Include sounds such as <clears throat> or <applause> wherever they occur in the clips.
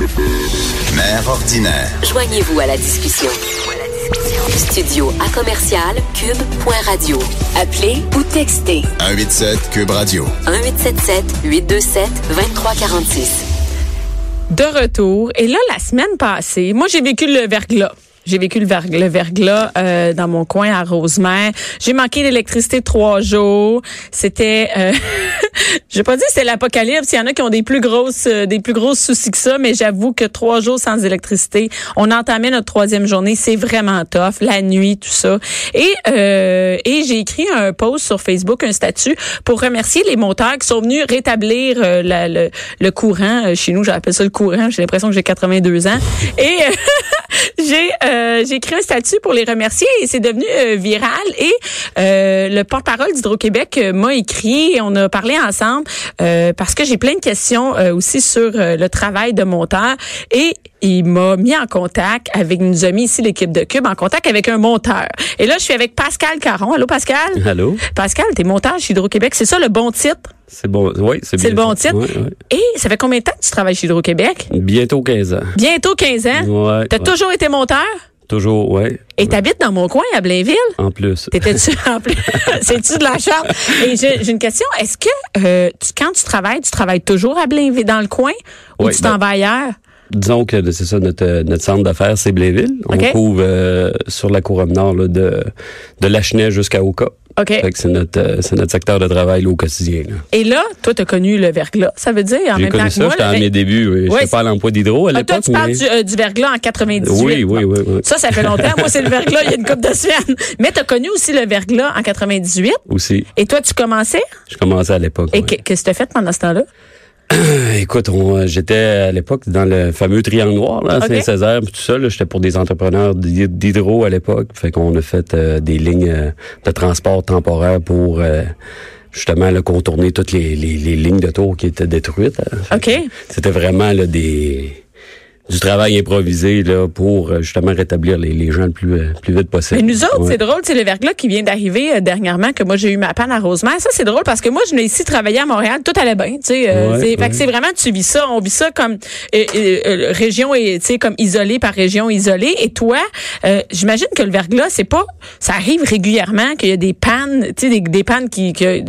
Mère ordinaire. Joignez-vous à la discussion. Studio à commercial cube.radio. Appelez ou textez 187 Cube Radio. 1877 827 2346. De retour. Et là, la semaine passée, moi, j'ai vécu le verglas. J'ai vécu le, verg- le verglas euh, dans mon coin à Rosemère. J'ai manqué d'électricité trois jours. C'était, euh, <laughs> vais pas dire c'était l'apocalypse. Il y en a qui ont des plus grosses, euh, des plus grosses soucis que ça, mais j'avoue que trois jours sans électricité, on entamait notre troisième journée. C'est vraiment tough. La nuit, tout ça. Et euh, et j'ai écrit un post sur Facebook, un statut pour remercier les monteurs qui sont venus rétablir euh, la- le, le courant. Euh, Chez nous, j'appelle ça le courant. J'ai l'impression que j'ai 82 ans. Et euh, <laughs> j'ai euh, j'ai écrit un statut pour les remercier et c'est devenu euh, viral. Et euh, le porte-parole d'Hydro-Québec euh, m'a écrit et on a parlé ensemble euh, parce que j'ai plein de questions euh, aussi sur euh, le travail de monteur. Et il m'a mis en contact avec, nous a mis ici l'équipe de Cube, en contact avec un monteur. Et là, je suis avec Pascal Caron. Allô, Pascal? Allô? Pascal, t'es monteur chez Hydro-Québec. C'est ça le bon titre? C'est bon. Oui, c'est C'est le bien bon titre? Ouais, ouais. Et ça fait combien de temps que tu travailles chez Hydro-Québec? Bientôt 15 ans. Bientôt 15 ans? Ouais. T'as ouais. toujours été monteur? Toujours, ouais. Et t'habites dans mon coin, à Blainville? En plus. T'étais-tu <laughs> en plus? C'est-tu de la charte? Et j'ai une question. Est-ce que euh, tu- quand tu travailles, tu travailles toujours à Blainville, dans le coin, ou tu t'en ben- vas ailleurs? Disons que c'est ça, notre, notre centre d'affaires, c'est Blainville. On OK. couvre euh, sur la couronne nord là, de, de Lachenay jusqu'à Oka. OK. Fait que c'est notre, euh, c'est notre secteur de travail là, au quotidien. là. Et là, toi, t'as connu le verglas. Ça veut dire, en J'ai même temps connu que ça, moi... j'étais à mes débuts. Oui. Ouais, J'étais pas à l'emploi d'hydro à Ah, toi, l'époque. tu parles du, euh, du verglas en 98. Oui, oui, oui, oui. Ça, ça fait longtemps. Moi, c'est le verglas il y a une couple de semaines. Mais t'as connu aussi le verglas en 98. Aussi. Et toi, tu commençais? Je commençais à l'époque. Et ouais. que- qu'est-ce que t'as fait pendant ce temps-là? <clears throat> Écoute, on, euh, j'étais à l'époque dans le fameux triangle noir, là, à. Saint-Césaire, tout ça. J'étais pour des entrepreneurs d'hy- d'hydro à l'époque. Fait qu'on a fait euh, des lignes euh, de transport temporaire pour euh, justement là, contourner toutes les, les, les lignes de tour qui étaient détruites. hein. OK. C'était vraiment là, des du travail improvisé là pour euh, justement rétablir les, les gens le plus euh, plus vite possible. Mais nous autres, Ouais. c'est drôle, c'est le verglas qui vient d'arriver euh, dernièrement, que moi j'ai eu ma panne à Rosemère. Ça, c'est drôle parce que moi, je venais ici travailler à Montréal, tout allait bien. Tu sais, euh, Ouais, c'est- ouais. vraiment, tu vis ça, on vit ça comme euh, région et tu sais comme isolé par région isolée. Et toi, euh, j'imagine que le verglas, c'est pas, ça arrive régulièrement qu'il y a des pannes, tu sais, des, des pannes qui que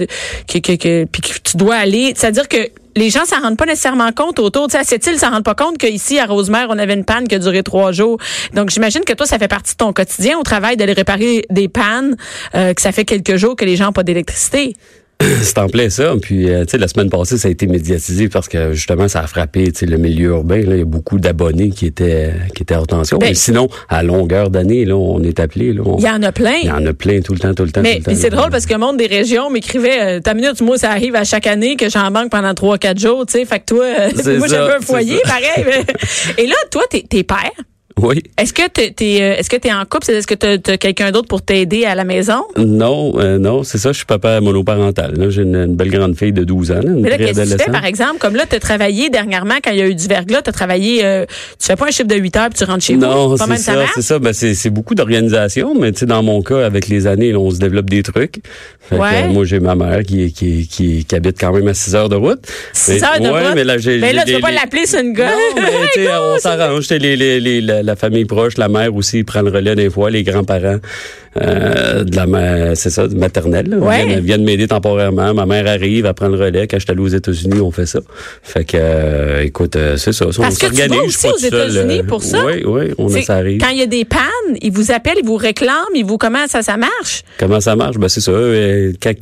que que, que- puis que tu dois aller. C'est-à-dire que les gens s'en rendent pas nécessairement compte autour. Tu sais, à cette île, s'en rendent pas compte qu'ici, à Rosemère, on avait une panne qui a duré trois jours. Donc, j'imagine que toi, ça fait partie de ton quotidien au travail d'aller réparer des pannes, euh, que ça fait quelques jours que les gens n'ont pas d'électricité. <coughs> C'est en plein ça. Puis, euh, tu sais, la semaine passée, ça a été médiatisé parce que justement, ça a frappé, tu sais, le milieu urbain. Là, il y a beaucoup d'abonnés qui étaient qui étaient hors tension. Ben, Mais sinon, à longueur d'année, là, on est appelé. Là, on- Il y en a plein. il y en a plein tout le temps, tout le temps. Mais tout le temps, puis c'est drôle parce que le monde des régions m'écrivait, euh, ta minute, moi, ça arrive à chaque année que j'en manque pendant trois, quatre jours, tu sais. Fait que toi, euh, <laughs> moi, j'avais un foyer, pareil. mais- <laughs> Et là, toi, t'es, t'es père? Oui. Est-ce que t'es, t'es, euh, est-ce que t'es en couple? Est-ce que t'as, t'as quelqu'un d'autre pour t'aider à la maison? Non, euh, non, c'est ça. Je suis papa monoparental. J'ai une, une belle grande fille de 12 ans. là, une Mais là, qu'est-ce que tu fais, par exemple? Comme là, tu as travaillé dernièrement, quand il y a eu du verglas, tu as travaillé, euh, tu fais pas un chiffre de 8 heures puis tu rentres chez Non, vous? Pas c'est ça c'est ça. Ben, c'est, c'est beaucoup d'organisation, mais tu sais, dans mon cas, avec les années, là, on se développe des trucs. Fait Ouais. moi, j'ai ma mère qui, qui, qui, qui habite quand même à 6 heures de route. 6 Mais- heures de ouais, route? mais là, Mais là, tu peux pas l'appeler sur une gueule. Non, mais tu <laughs> on s'arrange. Tu Les, les, les, la, la famille proche, la mère aussi prend le relais des fois, les grands-parents euh, de la mère, c'est ça, maternelle. là, Ouais. viennent, viennent m'aider temporairement. Ma mère arrive, elle prend le relais. Quand je suis allé aux États-Unis, on fait ça. Fait que, euh, écoute, euh, c'est ça. on Parce que tu s'organise. vas aussi aux États-Unis euh, pour ça? Oui, oui, on a, ça arrive. Quand il y a des pannes, ils vous appellent, ils vous réclament, ils vous comment ça, ça marche? Comment ça marche? Ben, c'est ça. Eux, euh, quand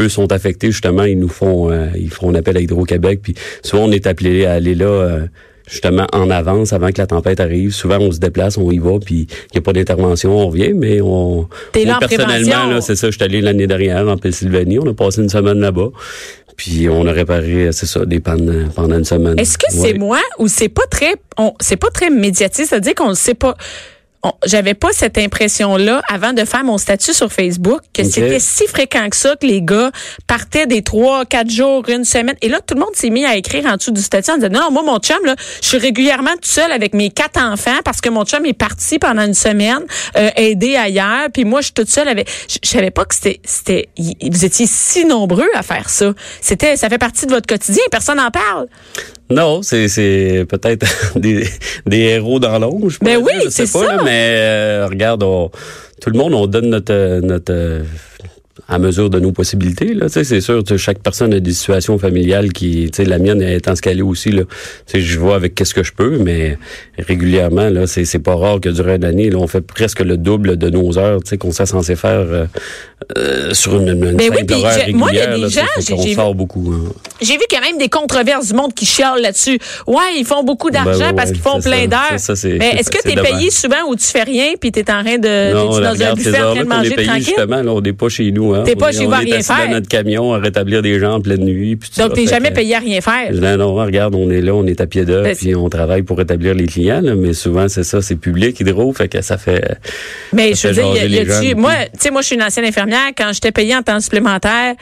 eux sont affectés, justement, ils nous font, ils font un appel à Hydro-Québec. Puis souvent, on est appelé à aller là, euh, justement, en avance, avant que la tempête arrive. Souvent, on se déplace, on y va, puis il n'y a pas d'intervention, on revient, mais on... T'es là personnellement, c'est ça, je suis allé l'année dernière en Pennsylvanie. On a passé une semaine là-bas. Puis on a réparé, c'est ça, des pannes euh, pendant une semaine. Est-ce que c'est moi ou c'est pas très, on, c'est pas très médiatisé, c'est-à-dire qu'on ne sait pas. J'avais pas cette impression-là avant de faire mon statut sur Facebook que c'était si fréquent que ça que les gars partaient des trois, quatre jours, une semaine. Et là, tout le monde s'est mis à écrire en dessous du statut en disant non, moi mon chum là, je suis régulièrement tout seul avec mes quatre enfants parce que mon chum est parti pendant une semaine euh, aider ailleurs. Puis moi, je suis toute seule avec. Je, je savais pas que c'était, c'était, vous étiez si nombreux à faire ça. C'était, ça fait partie de votre quotidien. Personne n'en parle. Non, c'est c'est peut-être <laughs> des, des héros dans l'ombre. je Ben oui, dire, je sais c'est pas, ça. là, mais euh, regarde, on- tout le monde, on donne notre notre à mesure de nos possibilités. Là, c'est sûr, chaque personne a des situations familiales qui, la mienne est en scalée aussi. Là, Tu sais, je vois avec qu'est-ce que je peux, mais régulièrement, là, c'est c'est pas rare que durant l'année, là, on fait presque le double de nos heures, tu sais, qu'on s'est censé faire euh, euh, sur une, une Mais oui, simple horaire j'ai- moi, il y a des là, gens, j'ai- vu- beaucoup. hein. J'ai vu quand même des controverses du monde qui chialent là-dessus. Ouais, ils font beaucoup d'argent Ben ouais, parce qu'ils font plein d'heures. Mais est-ce que tu es payé souvent ou tu fais rien puis tu es en train de Non, t'es là, dans un regarde, buffet ces en train heures-là de qu'on manger est tranquille? justement, là, on n'est pas chez nous. Hein. T'es pas chez vous à rien assis dans faire. notre camion à rétablir des gens en pleine nuit. Puis Donc t'es jamais payé à rien faire. Non, non, regarde, on est là, on est à pied d'œuvre, puis on travaille pour rétablir les clients, là, mais souvent, c'est ça, c'est public, hydro, fait que ça fait... Mais Ça je fait veux dire, y a- y a-tu- gens moi, tu sais, moi, je suis une ancienne infirmière. Quand j'étais payée en temps supplémentaire,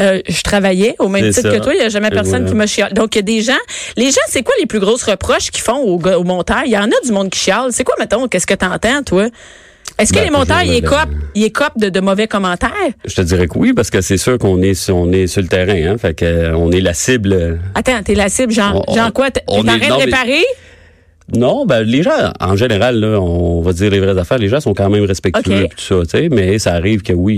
euh, je travaillais au même titre ça. que toi. Il n'y a jamais personne voilà. qui me chiale. Donc, il y a des gens. Les gens, c'est quoi les plus grosses reproches qu'ils font aux, aux monteurs? Il y en a du monde qui chiale. C'est quoi, mettons, qu'est-ce que t'entends, toi? Est-ce que Ben, les monteurs, ils écopent, ils écopent de, de mauvais commentaires? Je te dirais que oui, parce que c'est sûr qu'on est, sur- on est sur le terrain, hein, fait que euh, on est la cible. Attends, t'es la cible, genre, On- genre quoi? T'es en train de mais- réparer? Non, ben les gens, en général, là, on va dire les vraies affaires, les gens sont quand même respectueux pis tout ça, tu sais, mais ça arrive que oui,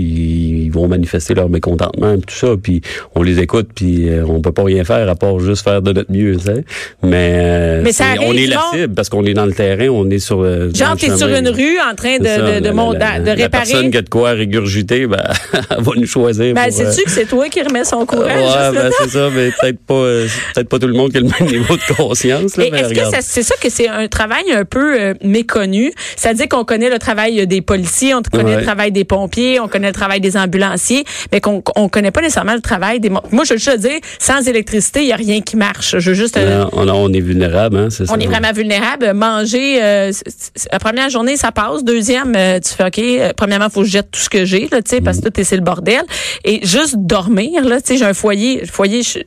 ils vont manifester leur mécontentement pis tout ça, puis on les écoute, puis euh, on peut pas rien faire à part juste faire de notre mieux, tu sais. Mais, euh, Mais ça c'est- on est la cible parce qu'on est dans le terrain, on est sur euh, Genre, t'es sur une rue en train de, C'est ça, de, de, la- mon- la- de la réparer. personne qui a de quoi régurgiter, ben, <laughs> elle va nous choisir. Ben, pour, euh, sais-tu que c'est toi qui remets son courant? Ouais, ben, c'est ça, mais peut-être pas, c'est peut-être pas tout le monde qui a le même niveau de conscience. Là, mais est-ce que c'est ça que c'est un travail un peu euh, méconnu? C'est-à-dire qu'on connaît le travail euh, des policiers, on connaît Ouais. le travail des pompiers, on connaît le travail des ambulanciers, mais qu'on on connaît pas nécessairement le travail des... Moi, je veux juste te dire, sans électricité, il y a rien qui marche. Je veux juste... euh, Non, on, on est vulnérable, hein, c'est ça. on est vraiment vulnérable. Manger, euh, la première journée, ça passe. Deuxième, tu fais OK. premièrement, faut que je jette tout ce que j'ai, là, tu sais, parce que tout est c'est le bordel. Et juste dormir, là, tu sais, j'ai un foyer. Le foyer, je,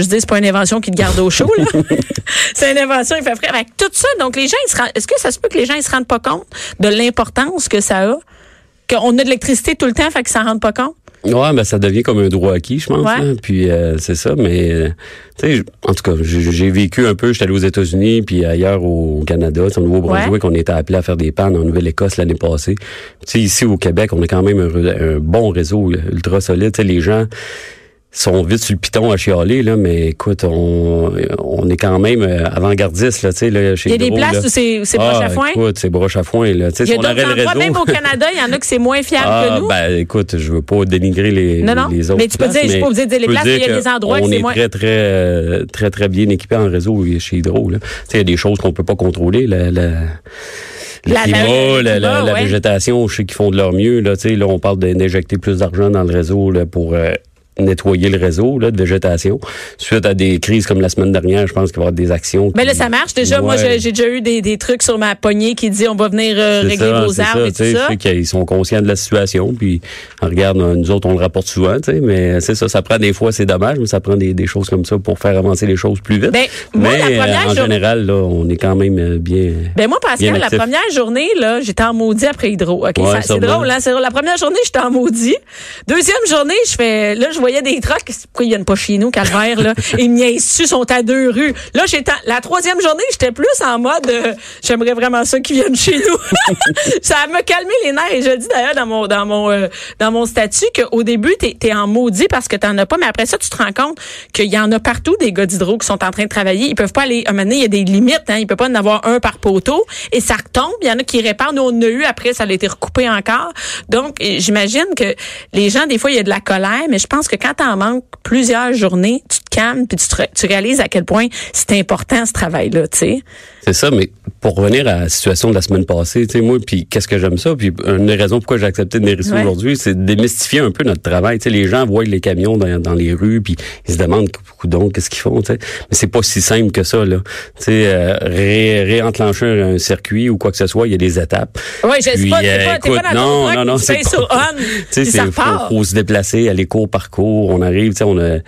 je dire, c'est pas une invention qui te garde au chaud, là. <laughs> c'est une invention, il fait frais. Avec tout ça, donc les gens, ils se rendent, est-ce que ça se peut que les gens, ils se rendent pas compte de l'importance que ça a? Qu'on a de l'électricité tout le temps, fait qu'ils s'en rendent pas compte? Ouais, ben ça devient comme un droit acquis, je pense. Ouais. hein. Puis euh, c'est ça, mais euh, tu sais, en tout cas, j'ai vécu un peu. J'étais allé aux États-Unis, puis ailleurs au Canada, au Nouveau-Brunswick, on était appelé à faire des pannes en Nouvelle-Écosse l'année passée. Tu sais, ici au Québec, on a quand même un, un bon réseau ultra solide. Tu sais, les gens sont vite sur le piton à chialer, là, mais écoute, on, on est quand même euh, avant-gardiste, là, tu sais, là, chez Il y a des places là. où c'est, c'est ah, broche à foin? écoute, c'est broche à foin, là. Tu sais, Il y a si on d'autres endroits, réseau... même au Canada, il y en a que c'est moins fiable Ah, que nous. ben, écoute, je veux pas dénigrer les, Non, non, les autres mais tu peux dire, je obligée de dire les peux places, mais il y a que des endroits que on c'est est moins- très, très, euh, très, très bien équipé en réseau chez Hydro, là. Tu sais, il y a des choses qu'on peut pas contrôler, la, la, le La- climat, la- le la, la- climat, la ouais. végétation, je sais qu'ils font de leur mieux, là. Là, on parle d'injecter plus d'argent dans le réseau, là, pour, euh, nettoyer le réseau là, de végétation. Suite à des crises comme la semaine dernière, je pense qu'il va y avoir des actions. Mais là, ça marche. Déjà, moi, Ouais. j'ai j'ai déjà eu des, des trucs sur ma poignée qui dit on va venir euh, régler ça, vos arbres ça, et tout ça. je sais qu'ils sont conscients de la situation, puis regarde, nous autres, on le rapporte souvent, mais c'est ça, ça prend des fois, c'est dommage, mais ça prend des, des choses comme ça pour faire avancer les choses plus vite. Ben, moi, mais la première euh, en jour- général, là, on est quand même euh, bien. Ben moi, Pascal, la première journée, là, j'étais en maudit après Hydro. OK, Ouais, ça- c'est drôle, hein? C'est drôle. La première journée, j'étais en maudit. Deuxième journée, je fais, là, je voyais des trucks. Pourquoi ils viennent pas chez nous, calvaire, là? <laughs> Ils me dessus, sont à deux rues. Là, j'étais, la troisième journée, j'étais plus en mode, euh, j'aimerais vraiment ça qu'ils viennent chez nous. <laughs> ça m'a calmé les nerfs. Et je le dis d'ailleurs dans mon, dans mon, euh, dans mon statut qu'au début, t'es, t'es en maudit parce que t'en as pas, mais après ça, tu te rends compte qu'il y en a partout des gars d'hydro qui sont en train de travailler. Ils peuvent pas aller, à un moment donné, il y a des limites, hein. Il peut pas en avoir un par poteau. Et ça retombe. Il y en a qui réparent. Nous, on a eu. Après, ça a été recoupé encore. Donc, j'imagine que les gens, des fois, il y a de la colère, mais je pense que quand t'en manques plusieurs journées, tu te calmes puis tu, tu réalises à quel point c'est important, ce travail-là, tu sais. C'est ça, mais pour revenir à la situation de la semaine passée, tu sais, moi, puis qu'est-ce que j'aime ça, puis une des raisons pourquoi j'ai accepté de venir ici Ouais. aujourd'hui, c'est de démystifier un peu notre travail. Tu sais, les gens voient les camions dans, dans les rues, puis ils se demandent, donc qu'est-ce qu'ils font, tu sais. Mais c'est pas si simple que ça, là. Tu sais, euh, ré- réenclencher un circuit ou quoi que ce soit, il y a des étapes. Ouais, je sais pas, t'es euh, pas, pas dans non, non, non, c'est pas- sur <laughs> on, Tu sais, faut, faut se déplacer, aller cours par cours. On arrive, tu sais, on a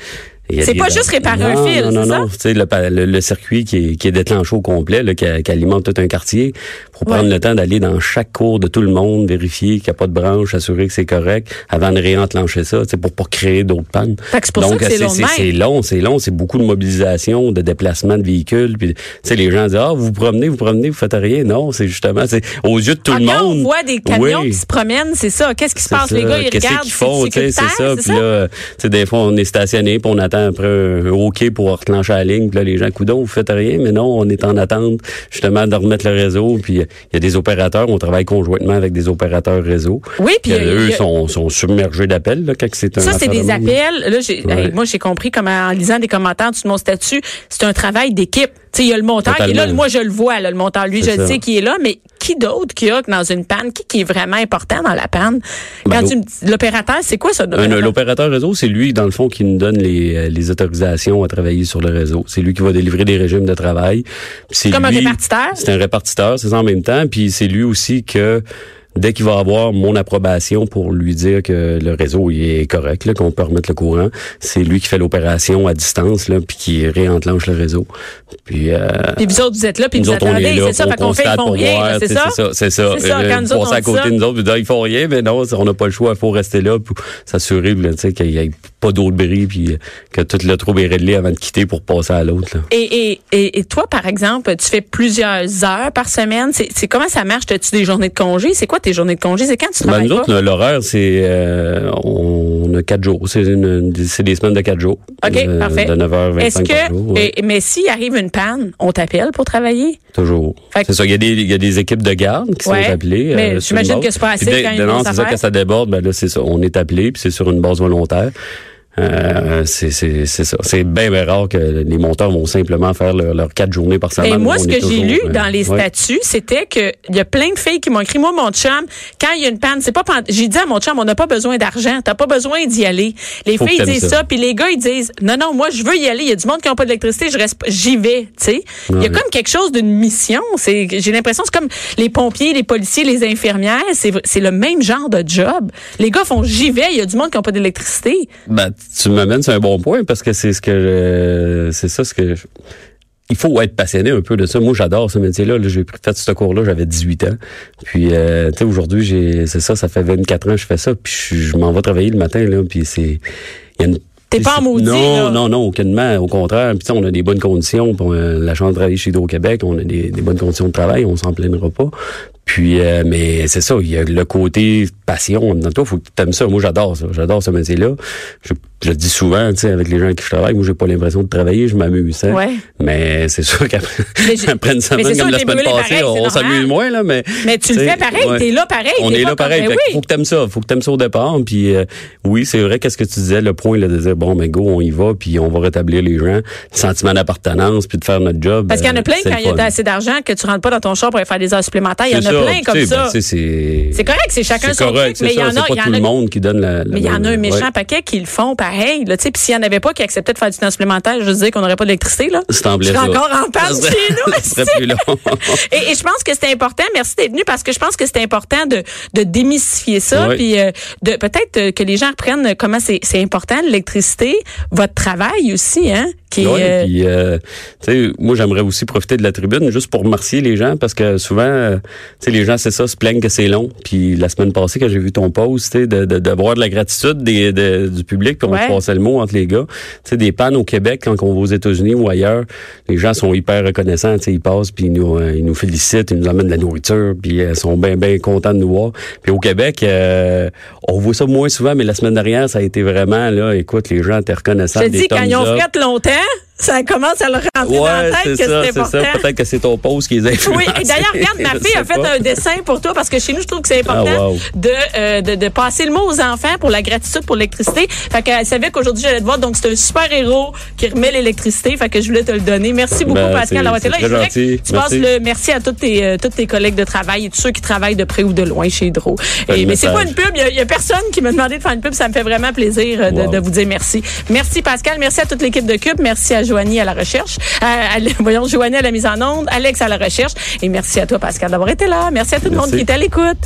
C'est pas juste réparer un fil, Non, non, ça? non. Tu sais, le, le, le circuit qui est, qui est déclenché au complet, là, qui, alimente tout un quartier, pour prendre Ouais. le temps d'aller dans chaque cour de tout le monde, vérifier qu'il n'y a pas de branche, assurer que c'est correct, avant de réenclencher ça, tu sais, pour pas créer d'autres pannes. C'est pour ça Donc, que c'est long c'est long, c'est long, c'est beaucoup de mobilisation, de déplacement de véhicules. Puis, tu sais, les gens disent, ah, vous vous promenez, vous promenez, vous faites rien. Non, c'est justement, c'est aux yeux de tout Ah, le quand monde. on voit des camions Oui. qui se promènent, c'est ça. Qu'est-ce qui se passe? ça. Les gars, ils Qu'est-ce regardent. c'est ça. Puis là, tu sais, des fois, on est stationné, puis on attend après un OK pour reclencher la ligne. Puis là, les gens, coudons, vous faites rien. Mais non, on est en attente, justement, de remettre le réseau. Puis il y a des opérateurs, on travaille conjointement avec des opérateurs réseau. Oui, puis eux a- sont, sont submergés d'appels, là, quand c'est un Ça, c'est des de appels. Là, j'ai, Ouais. hey, moi, j'ai compris comment, en lisant des commentaires sur mon statut, c'est un travail d'équipe. Tu sais, il y a le monteur qui est là. Moi, je le vois, là, le monteur. Lui, je le sais qui est là, mais qui d'autre qui a dans une panne? Qui, qui est vraiment important dans la panne? Ben, Quand tu me dis- l'opérateur, c'est quoi ça? Un- l'opérateur? L'opérateur réseau, c'est lui, dans le fond, qui nous donne les, euh, les autorisations à travailler sur le réseau. C'est lui qui va délivrer des régimes de travail. C'est Comme un lui- répartiteur? C'est un répartiteur, c'est ça en même temps. Puis c'est lui aussi que dès qu'il va avoir mon approbation pour lui dire que le réseau il est correct, qu'on peut remettre le courant, c'est lui qui fait l'opération à distance, là, puis qui réenclenche le réseau. Puis, euh, Puis vous autres, vous êtes là, puis nous vous autres, attendez. C'est ça, on fait qu'on fait, ils font rien. C'est ça? c'est ça. C'est ça, Euh, quand nous autres, à côté nous autres, ils font rien, mais non, on n'a pas le choix, il faut rester là pour s'assurer qu'il n'y ait pas d'autres bris, puis que tout le trouble est réglé avant de quitter pour passer à l'autre. Et, et, et, toi, par exemple, tu fais plusieurs heures par semaine. C'est c'est comment ça marche? As-tu des journées de congé? C'est quoi tes journées de congé? C'est quand tu Ben, travailles nous pas? autres, l'horaire, c'est euh, on a quatre jours. C'est une, c'est des semaines de quatre jours. OK, Euh, parfait. De 9h25 Est-ce jour. que, ouais, et- mais s'il arrive une panne, on t'appelle pour travailler? toujours. Fait que- C'est ça. Il y, a des, il y a des équipes de garde qui Ouais, sont appelées. mais euh, sur j'imagine que c'est pas assez Puis quand il y a non, c'est ça, quand ça déborde, ben là, c'est ça. On est appelé, puis c'est sur une base volontaire. Euh, c'est c'est c'est ça. C'est bien, bien rare que les monteurs vont simplement faire leurs leur quatre journées par semaine. Et moi, ce que j'ai lu euh, dans les ouais. statuts, c'était que il y a plein de filles qui m'ont écrit, moi, mon chum, quand il y a une panne, c'est pas, j'ai dit à mon chum, on n'a pas besoin d'argent, t'as pas besoin d'y aller. Les Faut filles disent ça. ça, puis les gars, ils disent, non, non, moi, je veux y aller. Il y a du monde qui n'a pas d'électricité, je reste, pas- j'y vais, tu sais. Il y a comme quelque chose d'une mission. C'est, j'ai l'impression, c'est comme les pompiers, les policiers, les infirmières, c'est, c'est le même genre de job. Les gars font, j'y vais, il y a du monde qui n'a pas d'électricité. Ben, tu m'amènes sur un bon point parce que c'est ce que je- c'est ça ce que je- il faut être passionné un peu de ça. Moi, j'adore ce métier-là. Là, j'ai fait ce cours-là, j'avais 18 ans. Puis, euh, tu sais, aujourd'hui, j'ai, c'est ça, ça fait 24 ans que je fais ça. Puis, je, je m'en vais travailler le matin, là. Puis, c'est, il y a une T'es pas en maudit, Non, là. non, non, aucunement. Au contraire. Puis, tu sais, on a des bonnes conditions. Pour euh, la chance de travailler chez Hydro-Québec, on a des, des bonnes conditions de travail. On s'en plaindra pas. Puis, euh, mais c'est ça. Il y a le côté passion. Dans toi, faut que tu aimes ça. Moi, j'adore ça. J'adore ce métier-là. Je, je le dis souvent, tu sais, avec les gens avec qui je travaille. Moi, j'ai pas l'impression de travailler. Je m'amuse. hein. Ouais. Mais c'est sûr qu'après <laughs> une semaine comme la semaine passée, pareil, on s'amuse moins, là. Mais, Mais tu le fais pareil, ouais. t'es là pareil, On est là pareil. ben Fait oui. Faut que t'aimes ça. Faut que t'aimes ça au départ. Puis euh, oui, c'est vrai qu'est-ce que tu disais, le point là, de dire bon, mais go, on y va, puis on va rétablir les gens, le sentiment d'appartenance, puis de faire notre job. Parce qu'il y en a euh, plein quand il y a assez d'argent que tu rentres pas dans ton char pour aller faire des heures supplémentaires. Plein comme ça. ben, c'est correct, c'est chacun son correct, truc, mais il y en a, y tout en le a- monde qui donne la. la Mais il y en a un méchant ouais. paquet qui le font pareil. Là, tu sais, puis s'il y en avait pas qui acceptaient de faire du temps supplémentaire, je disais qu'on n'aurait pas d'électricité. Là. C'est encore en panne chez nous. <laughs> plus long. <laughs> et, et je pense que c'est important. Merci d'être venu parce que je pense que c'est important de, de démystifier ça, puis euh, de peut-être euh, que les gens reprennent comment c'est c'est important l'électricité, votre travail aussi, hein, qui est, Ouais, euh, puis, euh, tu sais, moi, j'aimerais aussi profiter de la tribune juste pour remercier les gens parce que souvent, euh, tu sais, les gens, c'est ça, se plaignent que c'est long. Puis la semaine passée, quand j'ai vu ton post, tu sais, de, de, d'avoir de la gratitude des, de- du public, puis on Ouais. passait le mot entre les gars. Tu sais, des pannes au Québec, quand on va aux États-Unis ou ailleurs, les gens sont hyper reconnaissants. Tu sais, ils passent, puis ils nous, euh, ils nous félicitent, ils nous amènent de la nourriture, puis ils sont bien, bien contents de nous voir. Puis au Québec, euh, on voit ça moins souvent, mais la semaine dernière, ça a été vraiment, là, écoute, les gens étaient reconnaissants. je des dis, quand ils ont fait longtemps, ça commence à le rentrer dans la Ouais, tête que c'est c'est important. ça. Peut-être que c'est ton post qui les a Oui, et d'ailleurs, regarde, <laughs> ma fille a fait pas. un dessin pour toi parce que chez nous, je trouve que c'est important Ah, wow. de, euh, de, de passer le mot aux enfants pour la gratitude pour l'électricité. Fait qu'elle savait qu'aujourd'hui, j'allais te voir. Donc, c'est un super héros qui remet l'électricité. Fait que je voulais te le donner. Merci beaucoup, Ben, Pascal, d'avoir été là. Et je que. Tu passes Merci. le merci à tous tes, euh, tous tes collègues de travail et tous ceux qui travaillent de près ou de loin chez Hydro. Et, mais c'est pas une pub. Il y a- il y, a personne qui m'a demandé de faire une pub. Ça me fait vraiment plaisir euh, de, Wow. de vous dire merci. Merci, Pascal. Merci à toute l'équipe de Cube. Merci à Joanie à la recherche. Euh, à- <laughs> voyons, Joanie à la mise en onde. Alex à la recherche. Et merci à toi, Pascal, d'avoir été là. Merci à tout le monde qui est à l'écoute.